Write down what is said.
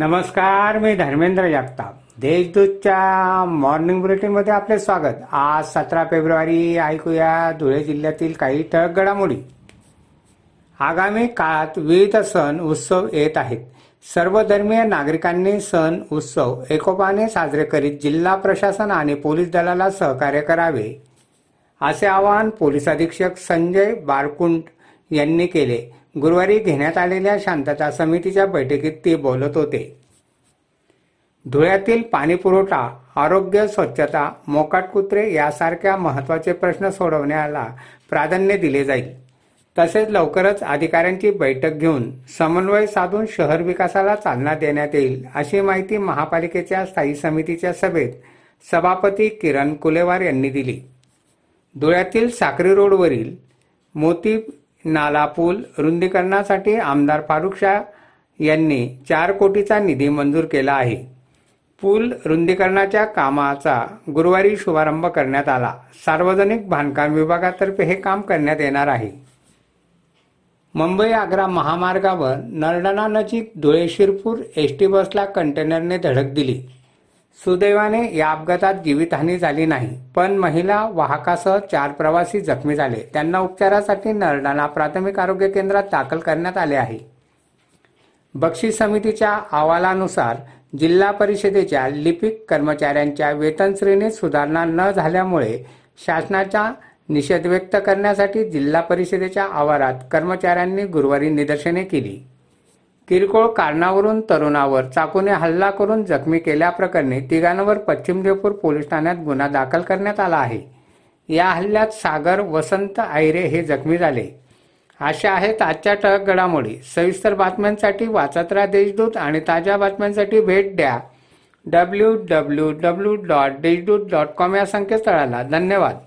नमस्कार मी धर्मेंद्र जगताप. देशदूतच्या मॉर्निंग बुलेटिनमध्ये आपले स्वागत. आज सतरा फेब्रुवारी ऐकूया धुळे जिल्ह्यातील काही ठळक घडामोडी. आगामी काळात विविध सण उत्सव येत आहेत. सर्व धर्मीय नागरिकांनी सण उत्सव एकोपाने साजरे करीत जिल्हा प्रशासन आणि पोलीस दलाला सहकार्य करावे. असे आवाहन पोलीस अधीक्षक संजय बारकुंट यांनी केले. गुरुवारी घेण्यात आलेल्या शांतता समितीच्या बैठकीत ते बोलत होते. धुळ्यातील पाणीपुरवठा आरोग्य स्वच्छता मोकाट कुत्रे यासारख्या महत्त्वाचे प्रश्न सोडवण्याला प्राधान्य दिले जाईल. तसेच लवकरच अधिकाऱ्यांची बैठक घेऊन समन्वय साधून शहर विकासाला चालना देण्यात येईल अशी माहिती महापालिकेच्या स्थायी समितीच्या सभेत सभापती किरण कुलेवार यांनी दिली. धुळ्यातील साक्री रोडवरील मोती नाला पूल रुंदीकरणासाठी आमदार फारुख शाह यांनी चार कोटीचा निधी मंजूर केला आहे. पूल रुंदीकरणाच्या कामाचा गुरुवारी शुभारंभ करण्यात आला. सार्वजनिक बांधकाम विभागातर्फे हे काम करण्यात येणार आहे. मुंबई आग्रा महामार्गावर नरडणा नजीक धुळे शिरपूर एस टी बसला कंटेनरने धडक दिली. सुदैवाने या अपघातात जीवितहानी झाली नाही पण महिला वाहकासह चार प्रवासी जखमी झाले. त्यांना उपचारासाठी नरडाणा प्राथमिक आरोग्य केंद्रात दाखल करण्यात आले आहे. बक्षीस समितीच्या अहवालानुसार जिल्हा परिषदेच्या लिपिक कर्मचाऱ्यांच्या वेतन श्रेणीत सुधारणा न झाल्यामुळे शासनाचा निषेध व्यक्त करण्यासाठी जिल्हा परिषदेच्या आवारात कर्मचाऱ्यांनी गुरुवारी निदर्शने केली. किरकोळ कारणावरून तरुणावर चाकूने हल्ला करून जखमी केल्याप्रकरणी तिघांवर पश्चिम देवपूर पोलीस ठाण्यात गुन्हा दाखल करण्यात आला आहे. या हल्ल्यात सागर वसंत आयरे हे जखमी झाले. अशा आहेत आजच्या ठळक घडामोडी. सविस्तर बातम्यांसाठी वाचत राहा देशदूत आणि ताज्या बातम्यांसाठी भेट द्या. W W W dot Deshdoot dot com या संकेतस्थळाला. धन्यवाद.